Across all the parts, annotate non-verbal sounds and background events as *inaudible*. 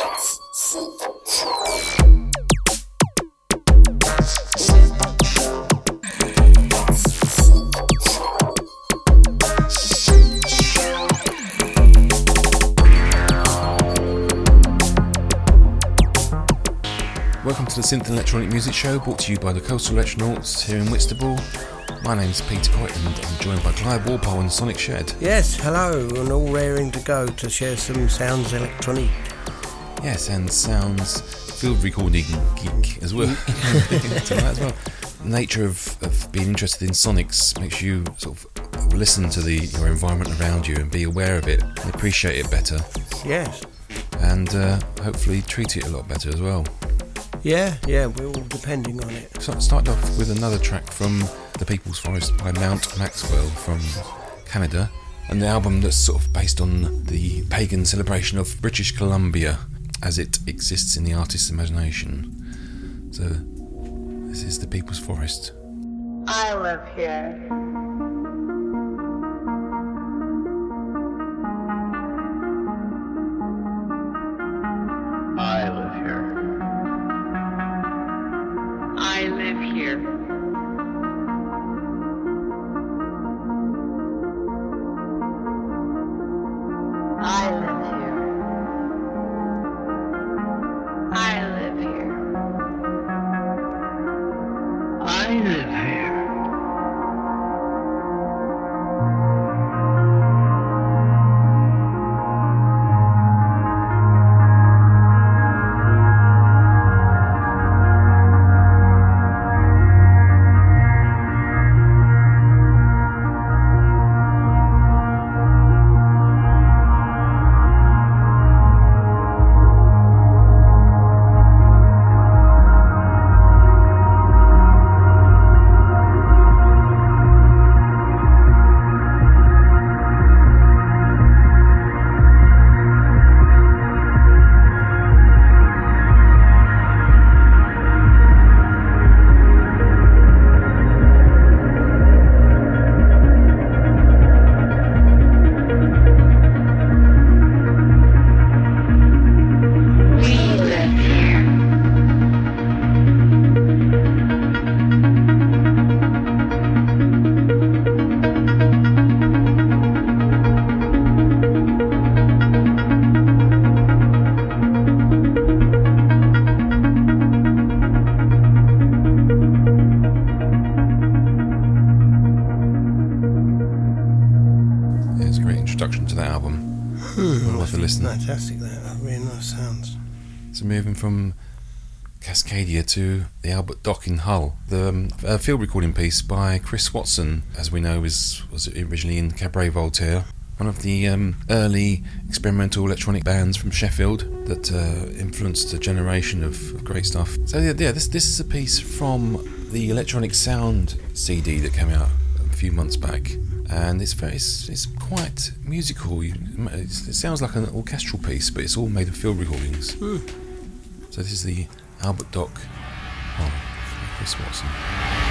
Welcome to the Synth and Electronic Music Show, brought to you by the Coastal Electronauts here in Whitstable. My name's Peter Coit and I'm joined by Clive Walpole and Sonic Shed. Yes, hello, and all raring to go to share some sounds electronic. Yes, and sounds field recording geek as well. *laughs* As well. Nature of, of being interested in sonics makes you sort of listen to the your environment around you and be aware of it and appreciate it better Yes. and uh, hopefully treat it a lot better as well. Yeah, yeah, we're all depending on it. So start off with another track from The People's Forest by Mount Maxwell from Canada, and the album that's sort of based on the pagan celebration of British Columbia as it exists in the artist's imagination. So this is The People's Forest. I live here. From Cascadia to the Albert Dock in Hull, the um, a field recording piece by Chris Watson, as we know, is was originally in Cabaret Voltaire, one of the um, early experimental electronic bands from Sheffield that uh, influenced a generation of great stuff. So yeah, yeah, this this is a piece from the Electronic Sound CD that came out a few months back. And it's very, it's, it's quite musical. It sounds like an orchestral piece, but it's all made of field recordings. So this is the Albert Dock by Chris Watson.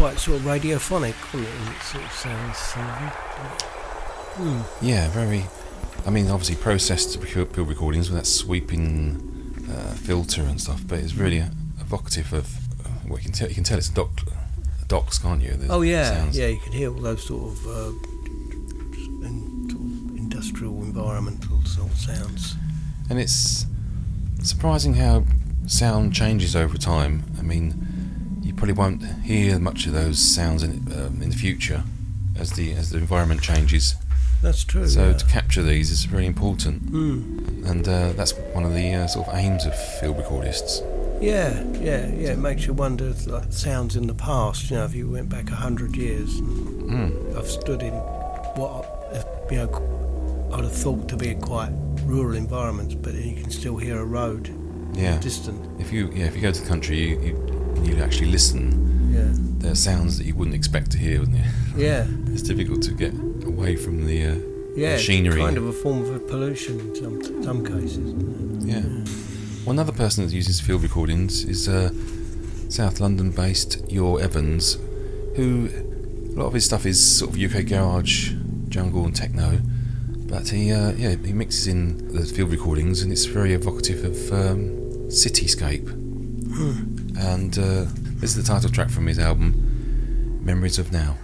Quite sort of radiophonic, wasn't it? its sort of sounds. Hmm. Yeah, very. I mean, obviously processed field recordings with that sweeping uh, filter and stuff, but it's really evocative of. Well, you can tell. You can tell it's doc, docs, can't you? The Oh yeah, yeah. You can hear all those sort of, uh, in, sort of industrial, environmental sort of sounds. And it's surprising how sound changes over time. I mean, you probably won't hear much of those sounds in um, in the future as the as the environment changes. That's true. So yeah. to capture these is very important, Hmm. and uh, that's one of the uh, sort of aims of field recordists. Yeah, yeah, yeah. It makes you wonder, like sounds in the past. You know, if you went back a hundred years, and Mm. I've stood in what you know I'd have thought to be quite rural environments, but you can still hear a road Yeah. distant. If you yeah if you go to the country, you you, you actually listen. Yeah, There are sounds that you wouldn't expect to hear, wouldn't you? *laughs* yeah, It's difficult to get away from the uh, yeah. it's machinery. kind of a form of pollution in some some cases. Yeah. One other person that uses field recordings is uh, South London based Yaw Evans, who a lot of his stuff is sort of UK garage, jungle, and techno. But he, uh, yeah, he mixes in the field recordings, and it's very evocative of um, cityscape. And uh, this is the title track from his album, Memories of Now.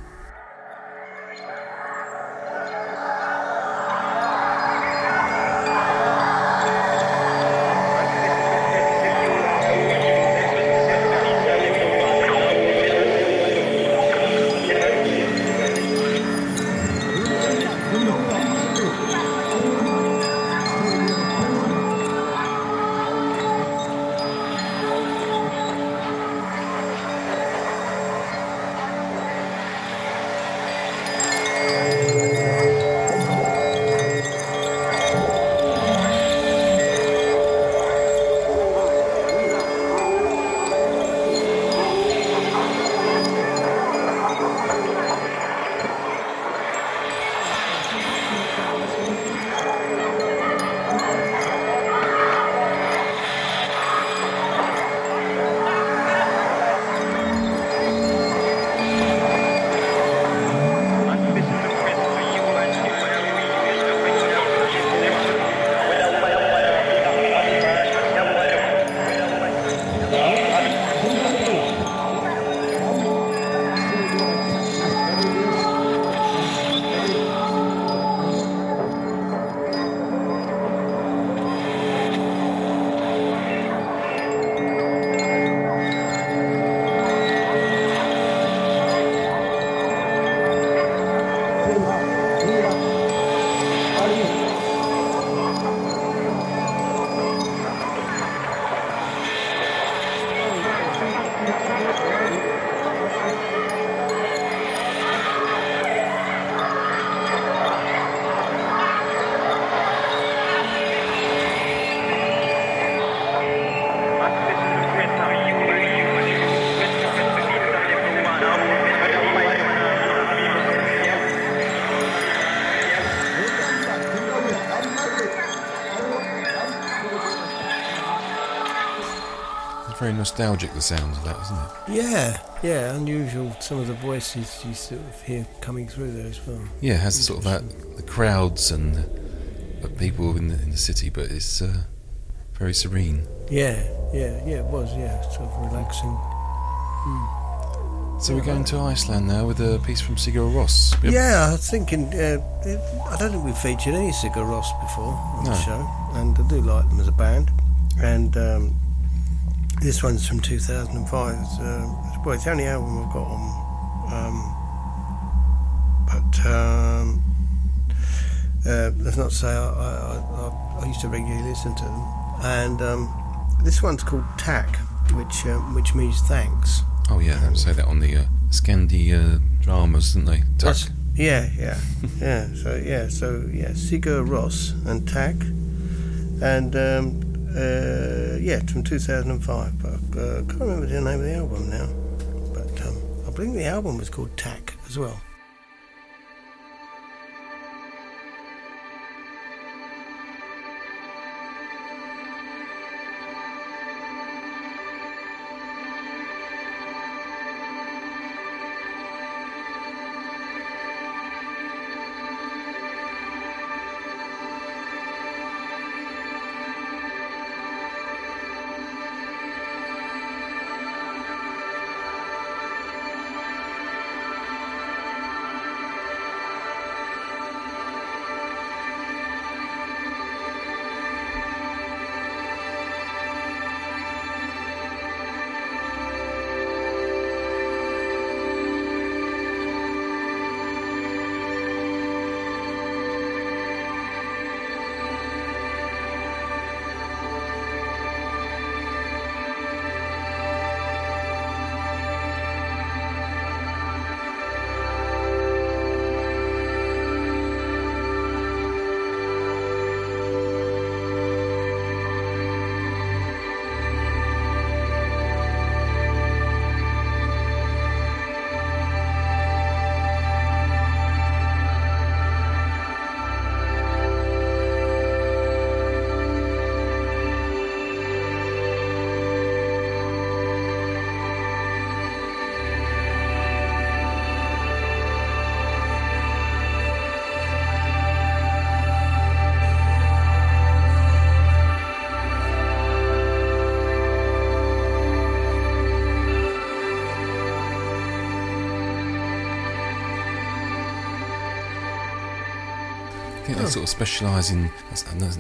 It's very nostalgic, the sound of that, isn't it? Yeah, yeah. Unusual. Some of the voices you sort of hear coming through there as well. Yeah, it has sort of that the crowds and the people in the in the city, but it's uh, very serene. Yeah, yeah, yeah. It was. Yeah, sort of relaxing. So we're going to Iceland now with a piece from Sigur Rós. Have- Yeah, I was thinking. Uh, I don't think we've featured any Sigur Rós before on the show, and I do like them as a band. And um, this one's from 2005. It's, uh, it's- well, it's the only album I've got on. Um, but um, uh, let's not say I, I, I, I used to regularly listen to them. And um, this one's called Takk, which um, which means thanks. Oh yeah, they say that on the uh, Scandi uh, dramas, didn't they? That's- Yeah, yeah, yeah. So yeah, so yeah, Sigur Rós and Takk, and um, uh, yeah, from 2005. But I uh, can't remember the name of the album now. But um, I believe the album was called Takk as well. They sort of specialise in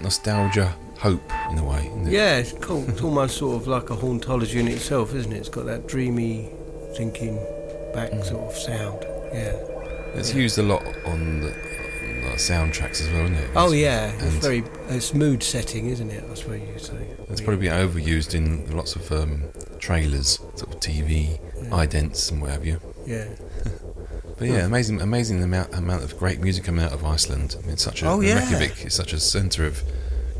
nostalgia, hope in a way. it? Yeah, it's cool. It's almost sort of like a hauntology in itself, isn't it? It's got that dreamy, thinking back Mm. sort of sound. Yeah. It's used a lot on the, on the soundtracks as well, isn't it? Oh It's- yeah, it's very it's mood setting, isn't it? That's what you say. It's probably been overused in lots of um, trailers, sort of TV, idents and what have you. Yeah. *laughs* But yeah, amazing, amazing amount amount of great music coming out of Iceland. I mean, it's such a Oh, yeah. Reykjavik is such a centre of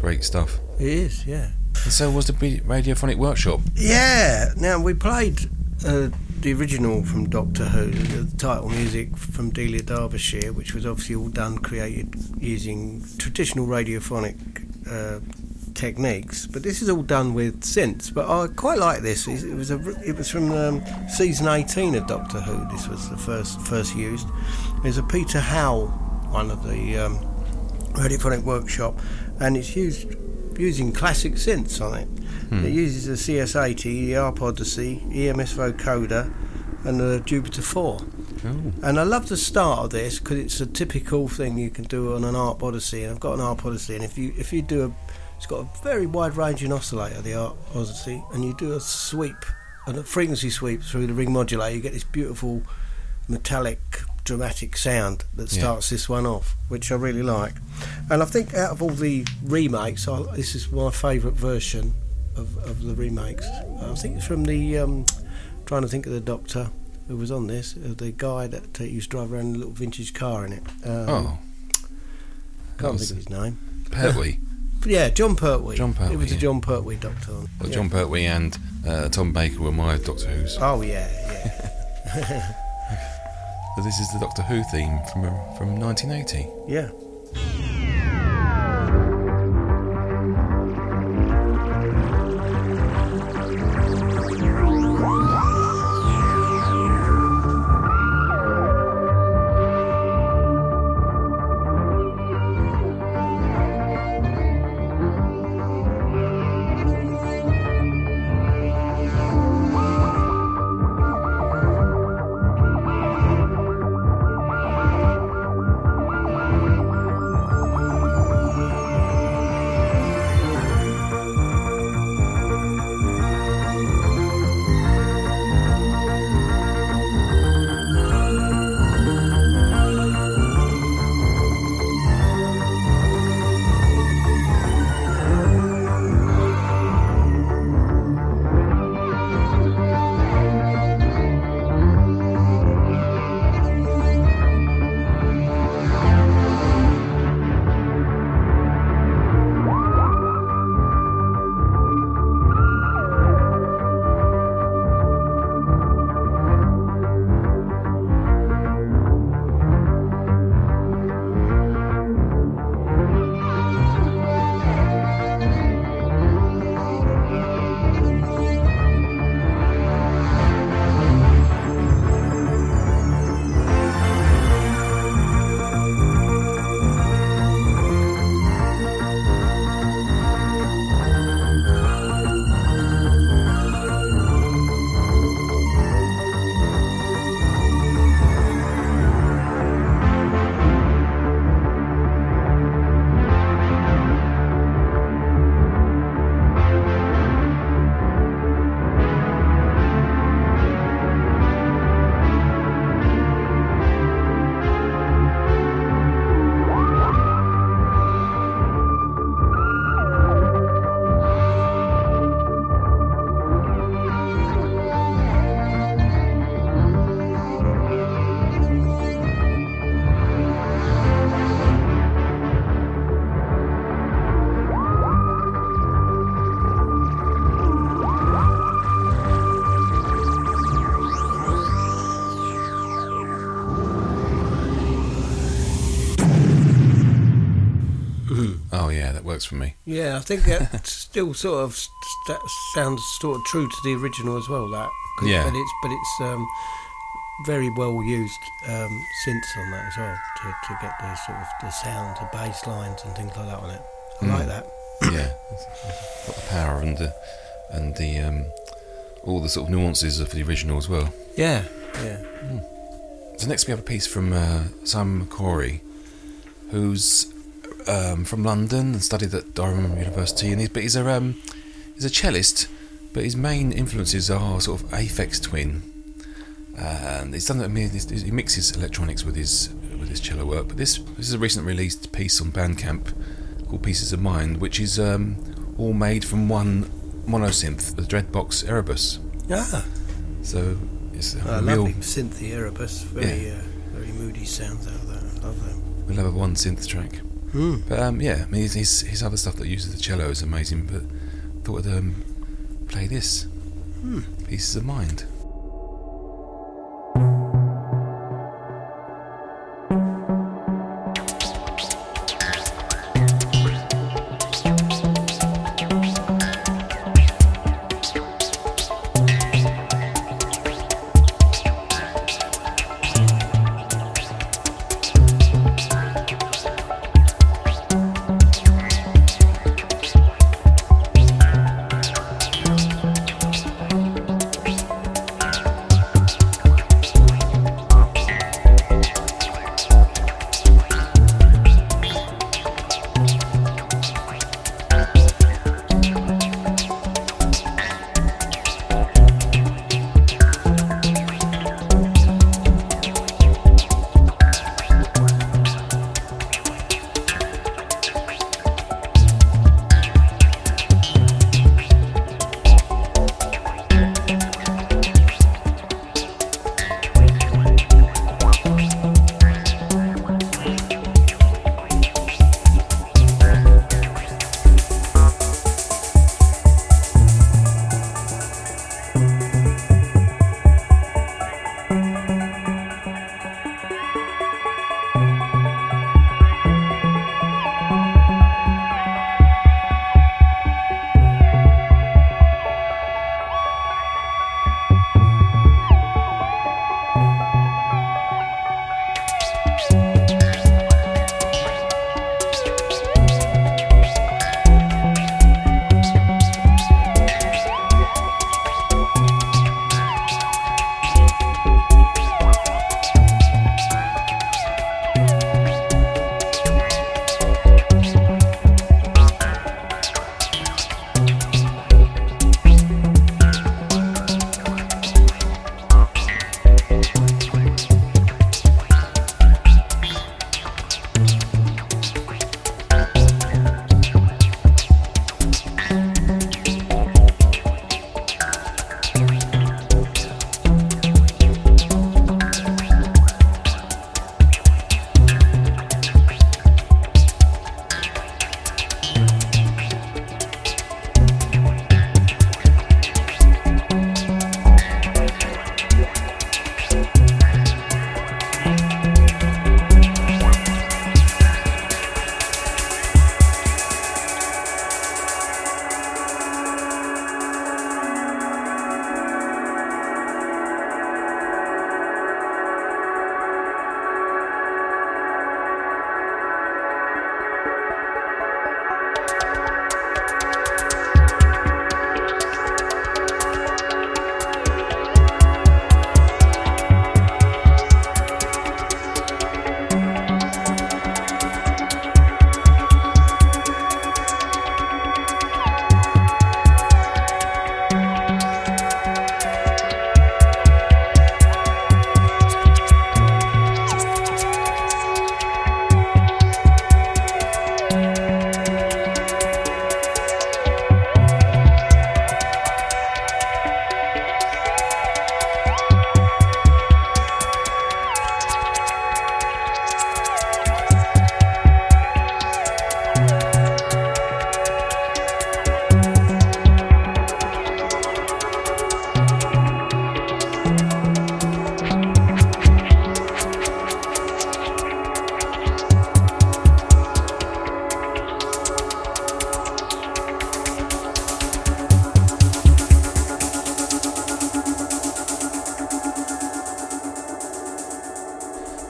great stuff. It is. Yeah. And so was the radiophonic workshop. Yeah. Now we played uh, the original from Doctor Who, the title music from Delia Derbyshire, which was obviously all done created using traditional radiophonic uh, techniques. But this is all done with synths. But I quite like this. It was a, it was from um, season 18 of Doctor Who. This was the first first used. There's a Peter Howell, one of the um, radiophonic workshop, and it's used using classic synths on it. It uses the CS80, the ARP Odyssey, EMS vocoder, and the Jupiter 4. Oh, And I love the start of this because it's a typical thing you can do on an ARP Odyssey. And I've got an ARP Odyssey, and if you if you do a, it's got a very wide ranging oscillator, the Odyssey, and you do a sweep, and a frequency sweep through the ring modulator, you get this beautiful metallic dramatic sound that Yeah. starts this one off, which I really like. And I think out of all the remakes, I, this is my favourite version of, of the remakes. I think it's from the um, trying to think of the Doctor who was on this, uh, the guy that uh, used to drive around in a little vintage car in it. Um, oh, can't think of his name. Pertwee. Yeah, Jon Pertwee. Jon Pertwee, It was a. Jon Pertwee Doctor. Well, yeah. Jon Pertwee and uh, Tom Baker were my Doctor Who's. Oh yeah, yeah, *laughs* *laughs* So this is the Doctor Who theme from from 1980. yeah. Works for me. Yeah, I think that *laughs* still sort of st- sounds sort of true to the original as well. That Yeah. but it's but it's um, very well used um, synths on that as well to, to get the sort of the sounds, the bass lines and things like that on it. I Mm. like that. Yeah, got the power and the and the um, all the sort of nuances of the original as well. Yeah, yeah. So next we have a piece from uh, Sam McCorry, who's um, from London and studied at Durham University, and he's but he's a um, he's a cellist, but his main influences are sort of Aphex Twin, and he's done. I mean, he mixes electronics with his with his cello work. But this this is a recent released piece on Bandcamp called Pieces of Mind, which is um, all made from one monosynth, the Dreadbox Erebus. Ah, So it's a real lovely synthy Erebus. Very, uh, very moody sounds out. I love them. we'll have a one synth track. Hmm. But um, yeah, I mean, his, his, his other stuff that uses the cello is amazing. But thought I'd um, play this Hmm. Pieces of Mind.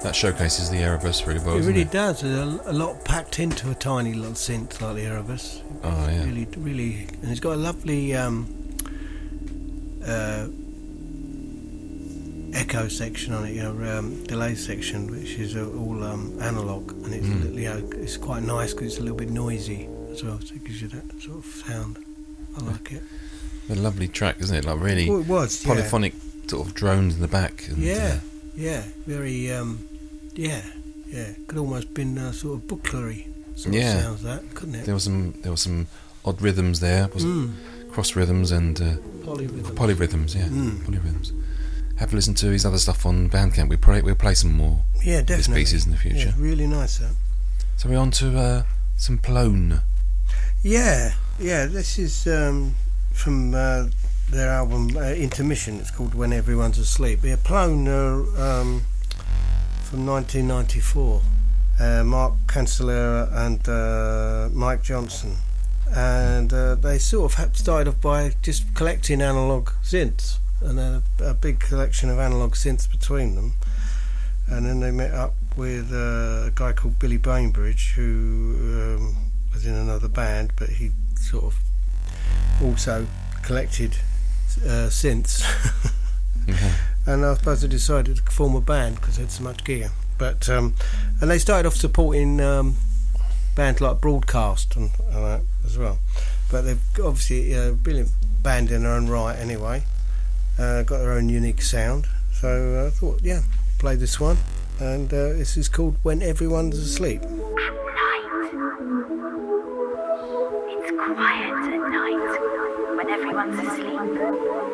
That showcases the Erebus really well. it really it? does. There's a, lot packed into a tiny little synth like the Erebus. Oh yeah. Really, really, and it's got a lovely um, uh, echo section on it, you know, um, delay section, which is uh, all um, analog, and it's a Mm. little, you know, it's quite nice because it's a little bit noisy as well, so it gives you that sort of sound. I like it. A lovely track, isn't it? Like really Well, it was yeah. polyphonic sort of drones in the back. And, Yeah, uh, yeah, very, um, yeah, yeah. Could almost been uh, sort of booklery sort Yeah. of sounds that, couldn't it? there was some there was some odd rhythms there, was Mm. cross rhythms and uh, Polyrhythm. polyrhythms. Yeah, Mm. polyrhythms. Have a listen to his other stuff on Bandcamp. We play we'll play some more yeah, of his definitely. pieces in the Yeah, future. really nice that. So we're on to uh, some Plone. Yeah, yeah. This is um, from uh, their album uh, Intermission. It's called When Everyone's Asleep. They're Plone um, from 1994. Uh, Mark Cancellara and uh, Mike Johnson, and uh, they sort of started off by just collecting analog synths, and then a, a big collection of analog synths between them, and then they met up with uh, a guy called Billy Bainbridge who um, was in another band, but he sort of also collected uh, synths. *laughs* Okay. And I suppose they decided to form a band because they had so much gear. But um, and they started off supporting um, bands like Broadcast and, and that as well. But they've obviously a brilliant band in their own right anyway. Uh, got their own unique sound. So uh, I thought, yeah, play this one. And uh, this is called When Everyone's Asleep. Quiet at night when everyone's asleep.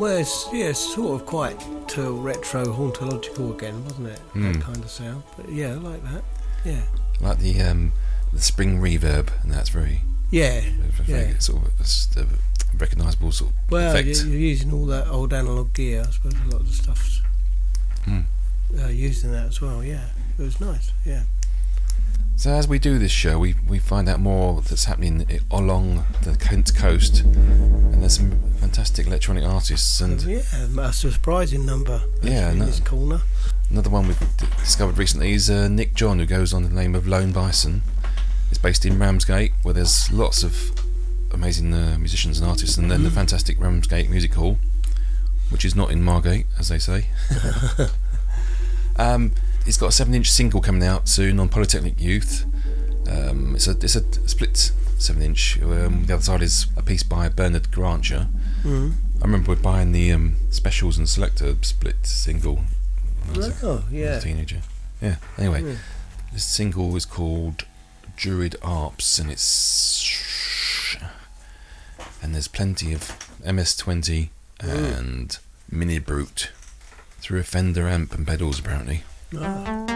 Well, it's, yeah, it's sort of quite uh, retro hauntological again, wasn't it? That Mm. kind of sound. But yeah, I like that. Yeah. Like the um, the spring reverb, and that's very, Yeah. very Yeah. sort of a, s- a recognisable sort of Well, effect. you're using all that old analog gear. I suppose a lot of the stuff's Mm. uh, used in that as well. Yeah, it was nice. Yeah, So as we do this show, we, we find out more that's happening along the Kent coast, and there's some fantastic electronic artists, and yeah, a surprising number. Yeah, in no- this corner. another one we've d- discovered recently is uh, Nick John, who goes on the name of Lone Bison. It's based in Ramsgate, where there's lots of amazing uh, musicians and artists, and then the fantastic Ramsgate Music Hall, which is not in Margate, as they say. *laughs* um, he's got a seven-inch single coming out soon on Polytechnic Youth. Um, it's a it's a split seven-inch. Um, the other side is a piece by Bernard Grancher. Mm. I remember we're buying the um, specials and Selecter split single a- Oh, as yeah. a teenager. Yeah. Anyway, Yeah. this single is called Druid Arps, and it's and there's plenty of MS20 and Mini Brute through a Fender amp and pedals apparently. Oh,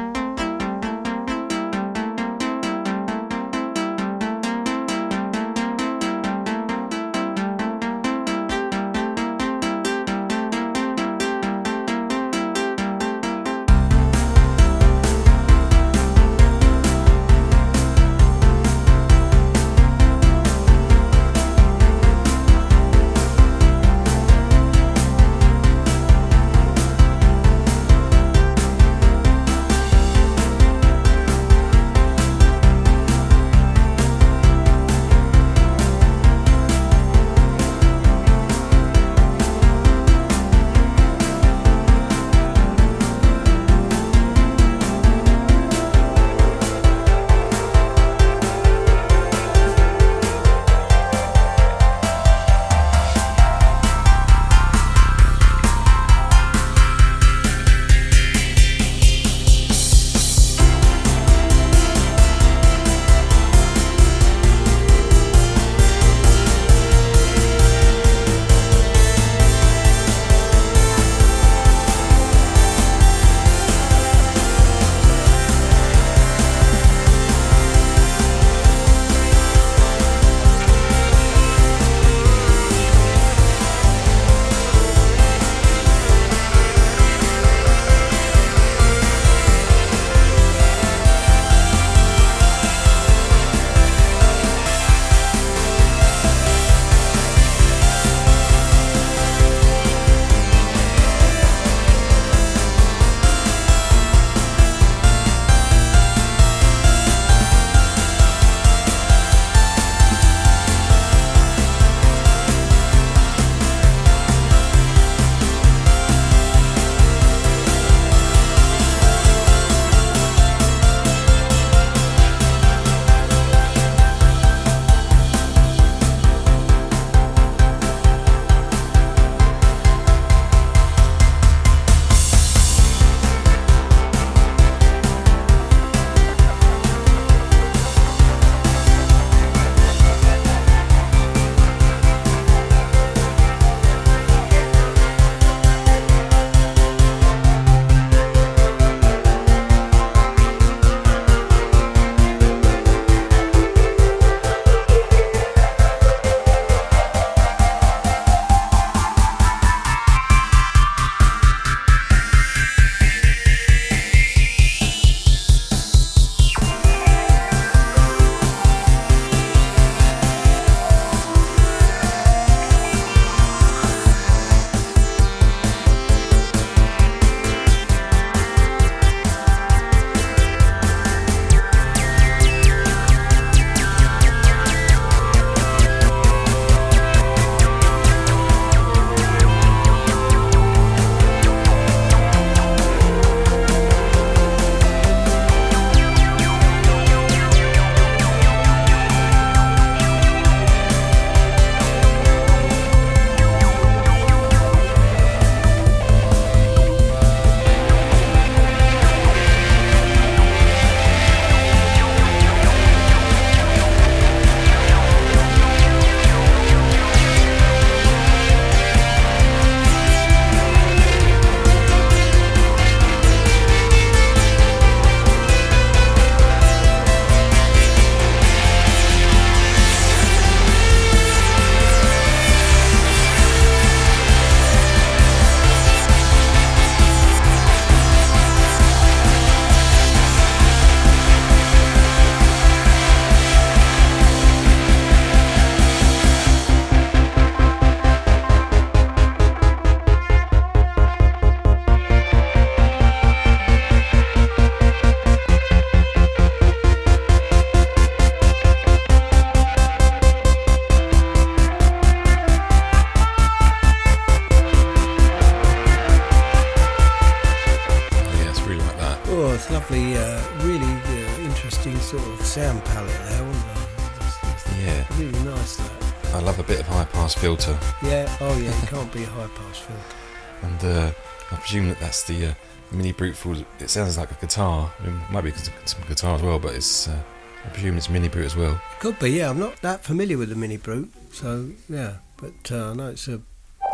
that's the uh, mini brute full. It sounds like a guitar. It might be some guitar as well, but it's. Uh, I presume it's mini brute as well. Could be, yeah. I'm not that familiar with the Mini Brute, so yeah. But uh, I know it's a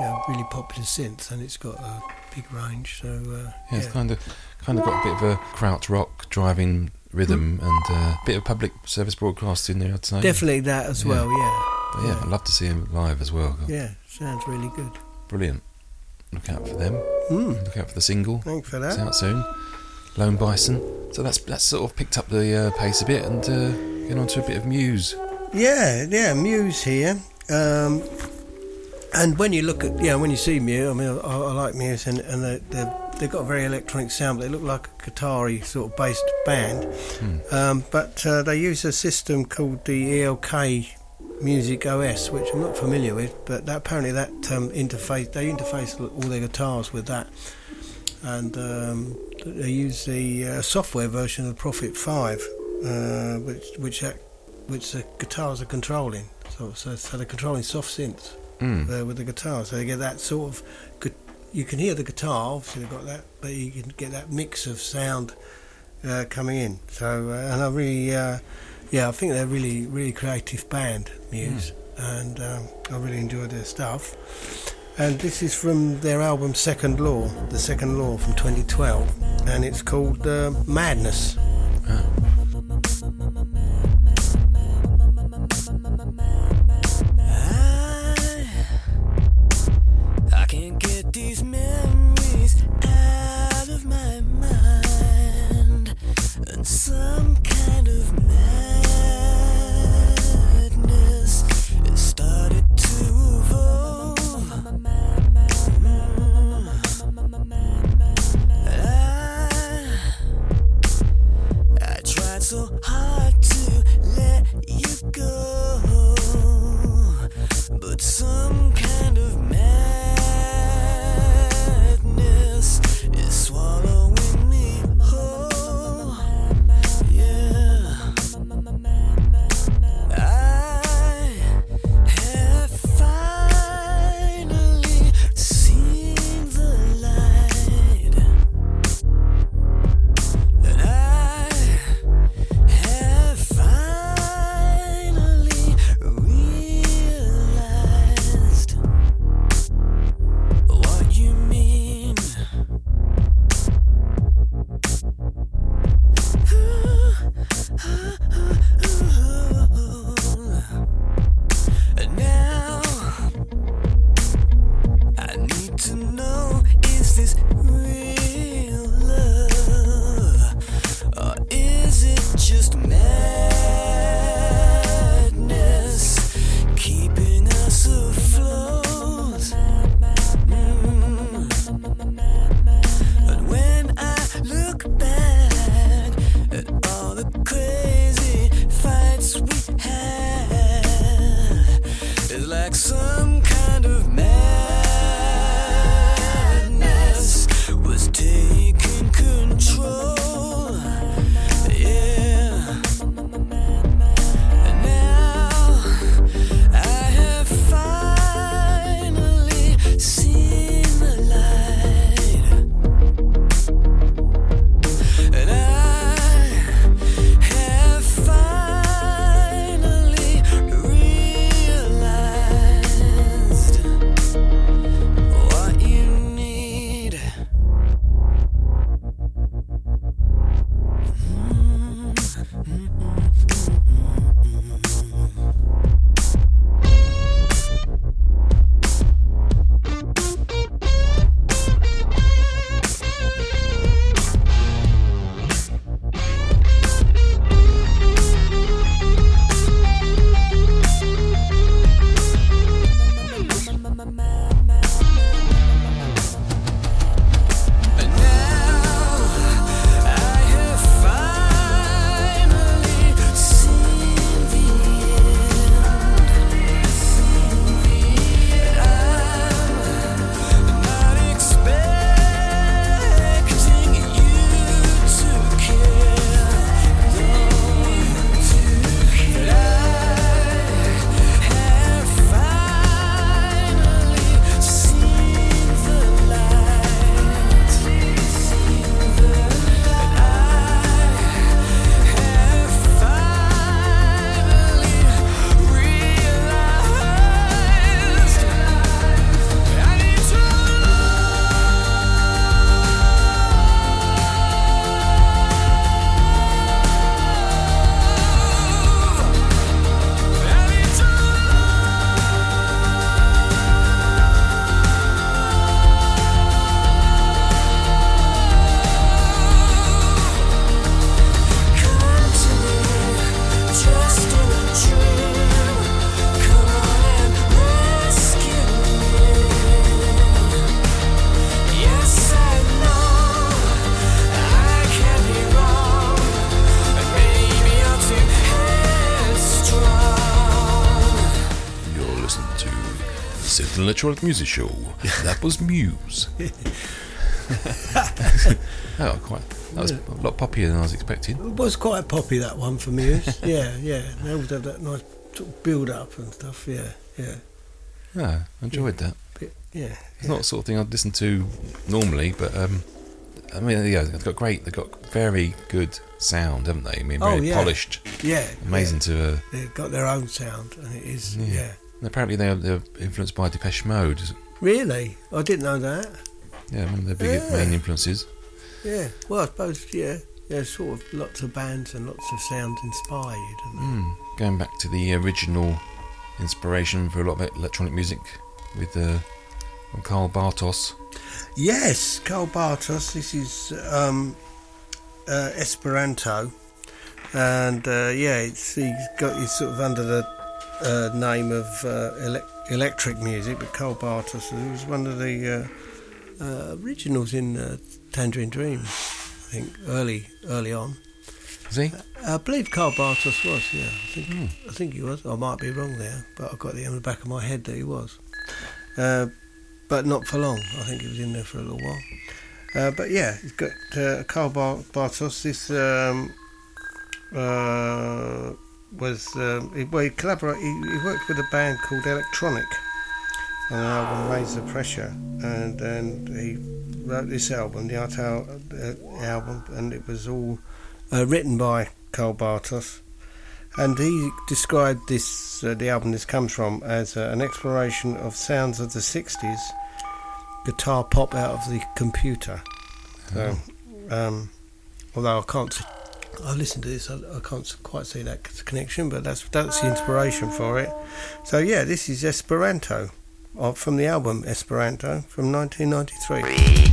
yeah, really popular synth, and it's got a big range. So uh, Yeah, it's kind of kind of got a bit of a kraut rock driving rhythm and uh, a bit of public service broadcasting there. I'd say. definitely that as Yeah. well. Yeah, But yeah, I'd love to see him live as well. yeah. Sounds really good. Brilliant. Look out for them. Mm. Look out for the single. Thanks for It's that. out soon. Lone Bison. So that's that's sort of picked up the uh, pace a bit and uh, getting on to a bit of Muse. Yeah, yeah. Muse here. Um, and when you look at, yeah, when you see Muse, I mean, I, I like Muse, and, and they, they've, they've got a very electronic sound, but they look like a guitar sort of based band. Um, but uh, they use a system called the ELK Music OS, which I'm not familiar with, but that, apparently that um, interface, they interface all their guitars with that. And um, they use the uh, software version of Prophet 5, uh, which, which, which the guitars are controlling. So, so, so they're controlling soft synths Mm. uh, with the guitar. So you get that sort of. You can hear the guitar, obviously they've got that, but you can get that mix of sound uh, coming in. So uh, and I really, uh, yeah, I think they're really, really creative band, Muse, and um, I really enjoy their stuff. And this is from their album Second Law, the Second Law from 2012, and it's called uh, Madness. I electronic music show. That was Muse. *laughs* oh, quite. That was a lot poppier than I was expecting. It was quite poppy that one for Muse. *laughs* yeah, yeah. They always have that nice sort of build up and stuff. Yeah, yeah, Yeah, I enjoyed that. Bit- yeah. It's not the sort of thing I'd listen to normally, but um, I mean, yeah, they've got great. They've got very good sound, haven't they? I mean, Oh, very yeah. polished. Yeah, Amazing to. Uh, They've got their own sound, and it is. Yeah. And apparently, they're, they're influenced by Depeche Mode. Really, I didn't know that. Yeah, one of their big Yeah. main influences. Yeah. Well, I suppose. Yeah. There's sort of lots of bands and lots of sounds inspired. Mm. Going back to the original inspiration for a lot of electronic music with uh, Karl Bartos. Yes, Karl Bartos. This is um, uh, Esperanto, and uh, yeah, it's he's got he's sort of under the uh, name of uh, elec Elektric Music, but Karl Bartos who was one of the uh, uh, originals in uh, Tangerine Dream, I think early early on. Is he? I believe Karl Bartos was, yeah. I think I think he was. I might be wrong there, but I've got it in the back of my head that he was. Uh, but not for long. I think he was in there for a little while. Uh, but yeah, he's got uh, Karl Bar- Bartos. This um, uh, was um, he, well, he collaborated. He, he worked with a band called Electronic on an album Raise the Pressure, and and he wrote this album, the Art Al- uh, album, and it was all uh, written by Karl Bartos. And he described this, uh, the album this comes from, as uh, an exploration of sounds of the 60s, guitar pop out of the computer. So, um, although I can't, s- I listened to this, I, I can't quite see that connection, but that's that's the inspiration for it. So yeah, this is Esperanto, uh, from the album Esperanto from 1993.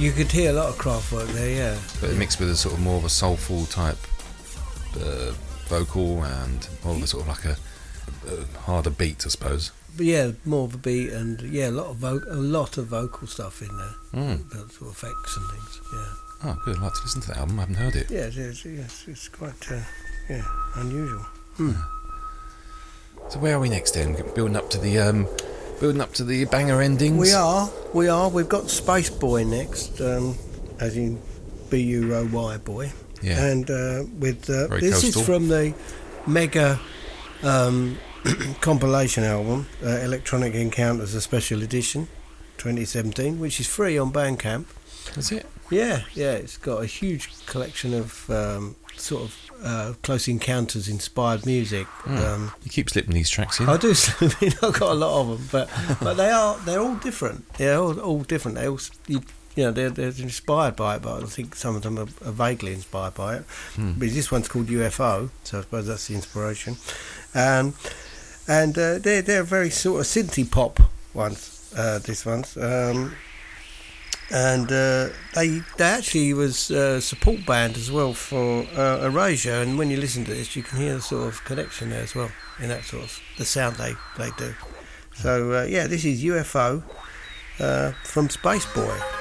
You could hear a lot of Kraftwerk there, yeah. but it mixed with a sort of more of a soulful type uh, vocal and more of a sort of like a, a harder beat, I suppose. But yeah, more of a beat and yeah, a lot of vo- a lot of vocal stuff in there, Mm. that sort of effects and things. Yeah, Oh, good. I'd like to listen to that album. I haven't heard it. yeah, it's, it's, it's, it's quite uh, yeah unusual. So where are we next then? Building up to the um, building up to the banger endings. We are, we are. We've got Spacebuoy next, um, as in B U O Y boy. Yeah. And uh, with uh, this coastal. is from the mega um, *clears throat* compilation album, uh, Electronic Encounters, a special edition, 2017, which is free on Bandcamp. That's it. Yeah, yeah, it's got a huge collection of um, sort of uh, close encounters inspired music. Um, You keep slipping these tracks in. I do. *laughs* I mean, I've got a lot of them, but but they are they're all different. They're all, all different. They all you, you know they're, they're inspired by it, but I think some of them are, are vaguely inspired by it. But this one's called UFO, so I suppose that's the inspiration. Um, and uh, they're they're very sort of synthy pop ones. Uh, this one's. Um, and uh, they they actually was a support band as well for uh, Erasure. And when you listen to this, you can hear the sort of connection there as well in that sort of the sound they they do. So uh, yeah, this is UFO uh, from Spacebuoy.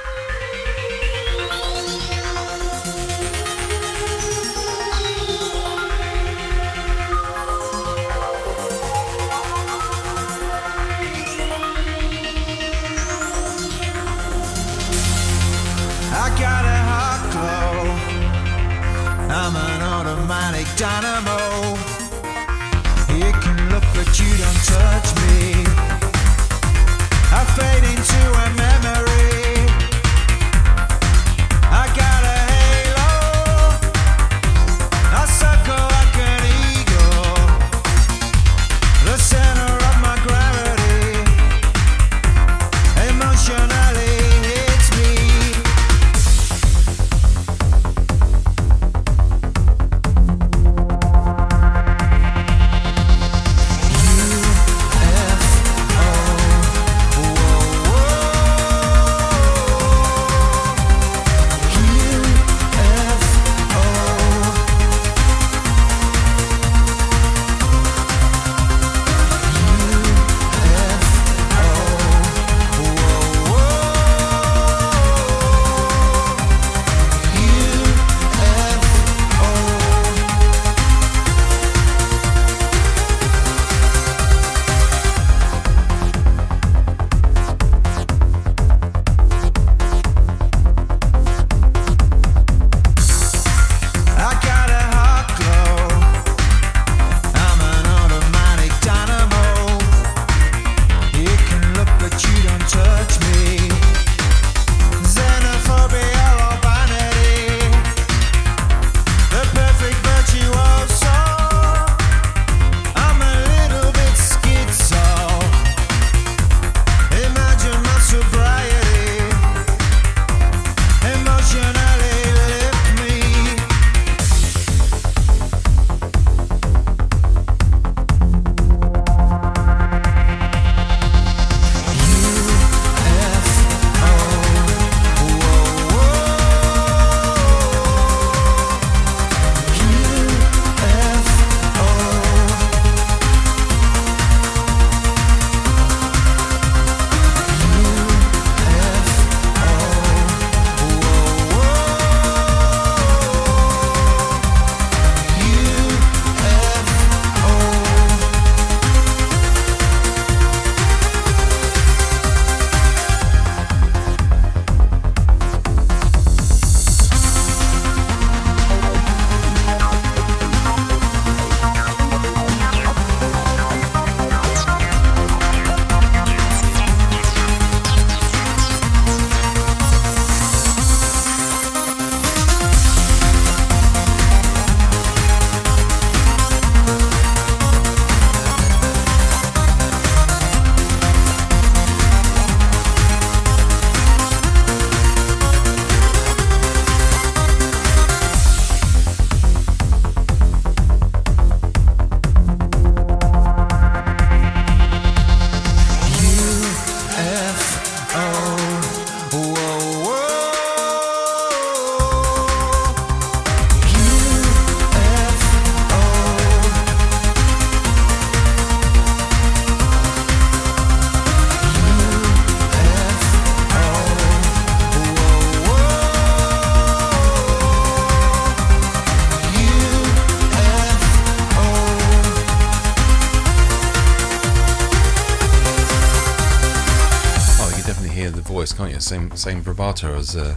Can't you? Same same vibrato as. Uh,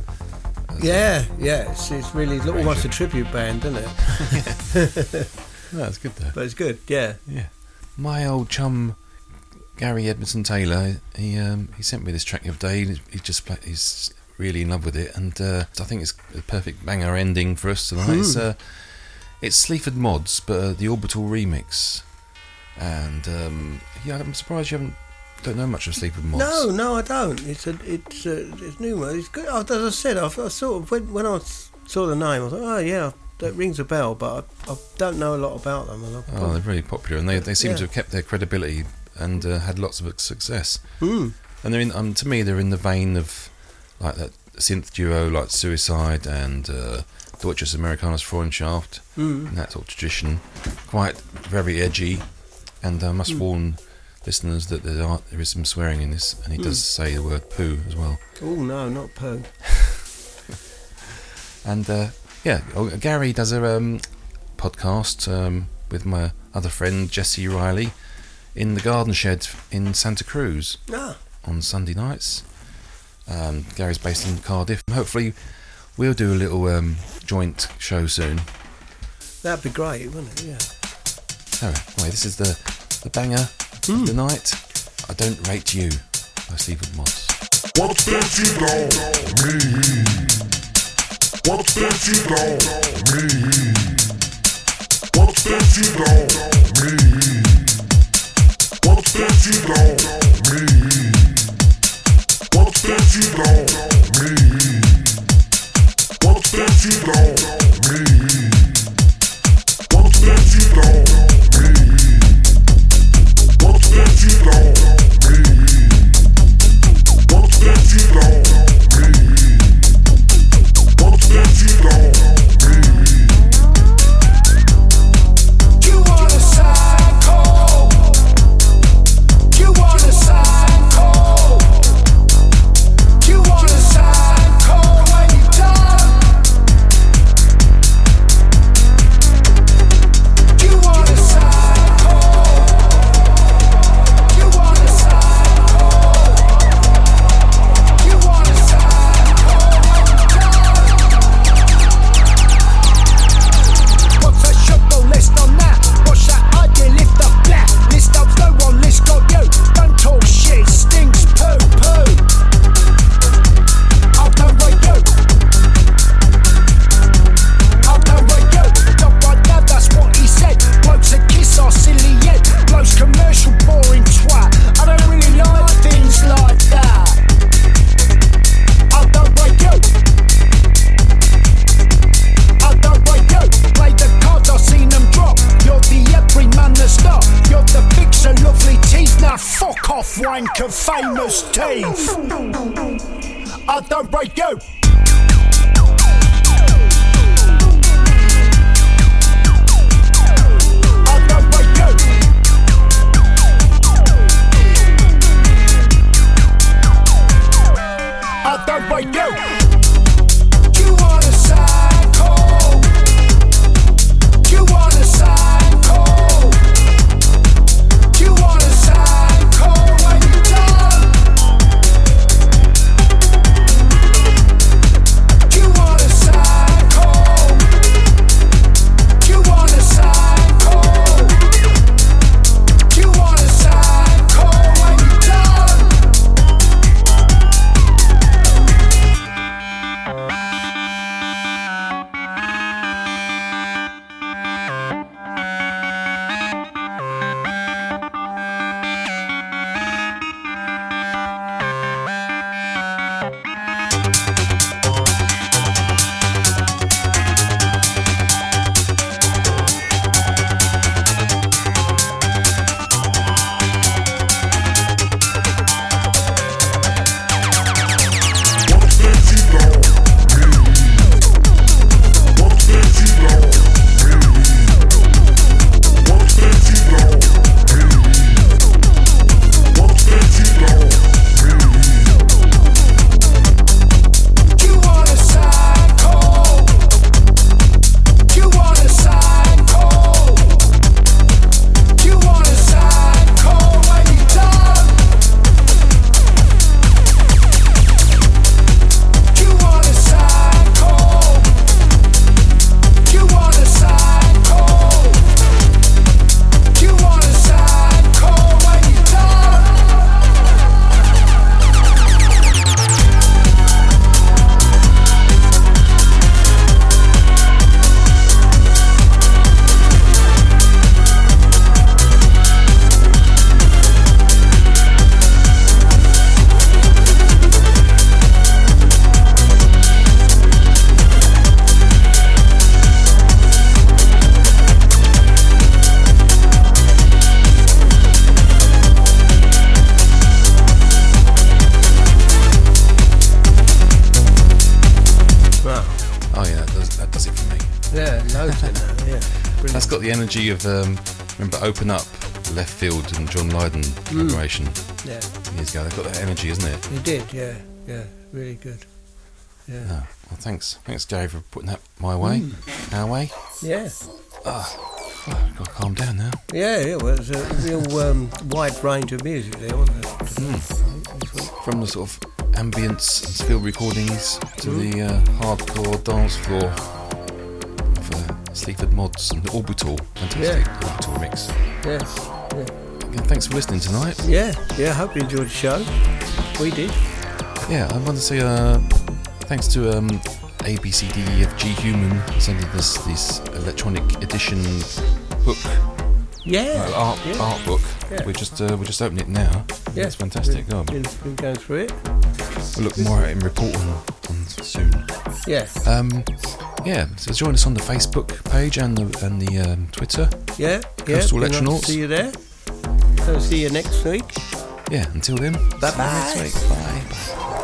Yeah, yeah. It's, it's really almost a tribute band, isn't it? *laughs* no, it's good though. But it's good. Yeah. Yeah. My old chum Gary Edmondson Taylor, he um, he sent me this track the other day. He, he just play, he's really in love with it, and uh, I think it's a perfect banger ending for us tonight. It's uh, it's Sleaford Mods, but uh, the Orbital remix, and um, yeah, I'm surprised you haven't don't know much of Sleaford Mods. No, no, I don't. It's a, it's a, it's new. It's good. Oh, As I said, I, I sort of when, when I saw the name, I thought, oh yeah, that rings a bell, but I, I don't know a lot about them. Oh, they're really popular, and they, they seem Yeah. to have kept their credibility and uh, had lots of success. Mm. And they're in, um, to me, they're in the vein of like that synth duo like Suicide and uh, Deutsches Amerikanes Freundschaft, Mm. and that sort of tradition. Quite very edgy, and I Mm. must warn listeners that there, are, there is some swearing in this, and he does Mm. say the word poo as well. Oh no, not poo. *laughs* And uh, yeah, oh, Gary does a um, podcast um, with my other friend Jesse Riley in the Garden Shed in Santa Cruz Ah, on Sunday nights. Um, Gary's based in Cardiff. Hopefully, we'll do a little um, joint show soon. that'd be great, wouldn't it? Yeah. So, anyway, this is the the banger Mm. The night I don't rate you by Sleaford Mods. What did you know me? What did you know me? What did you know me? What did you know me? What did you know me? What did you know? The energy of um, remember Open Up, Leftfield, and John Lydon collaboration Yeah, years ago. They've got that energy, isn't it? he did. Yeah, yeah, really good. Yeah, Oh, well, thanks, thanks, Gary, for putting that my way, our way. yeah, Oh, I've got to calm down now. yeah. It was a real um, wide range of music there, wasn't it? From the sort of ambience and field recordings to the uh, hardcore dance floor Sleaford Mods and the Orbital. Fantastic Orbital mix. Yeah, yeah, thanks for listening tonight. yeah, yeah. I hope you enjoyed the show. We did. Yeah, I want to say uh, thanks to um, ABCDEFG Human sending us this electronic edition book, Yeah, uh, art, yeah. art book. Yeah. We're just uh, we're just opening it now. Yeah, it's fantastic. Been, Oh, been, been going through it. we'll look more at it and report on, on soon. Yeah, Um, yeah, so join us on the Facebook page and the and the um, Twitter. yeah, yeah. Coastal nice to Electronauts. See you there. So see you next week. Yeah, until then, Bye see you next bye. Bye. Bye.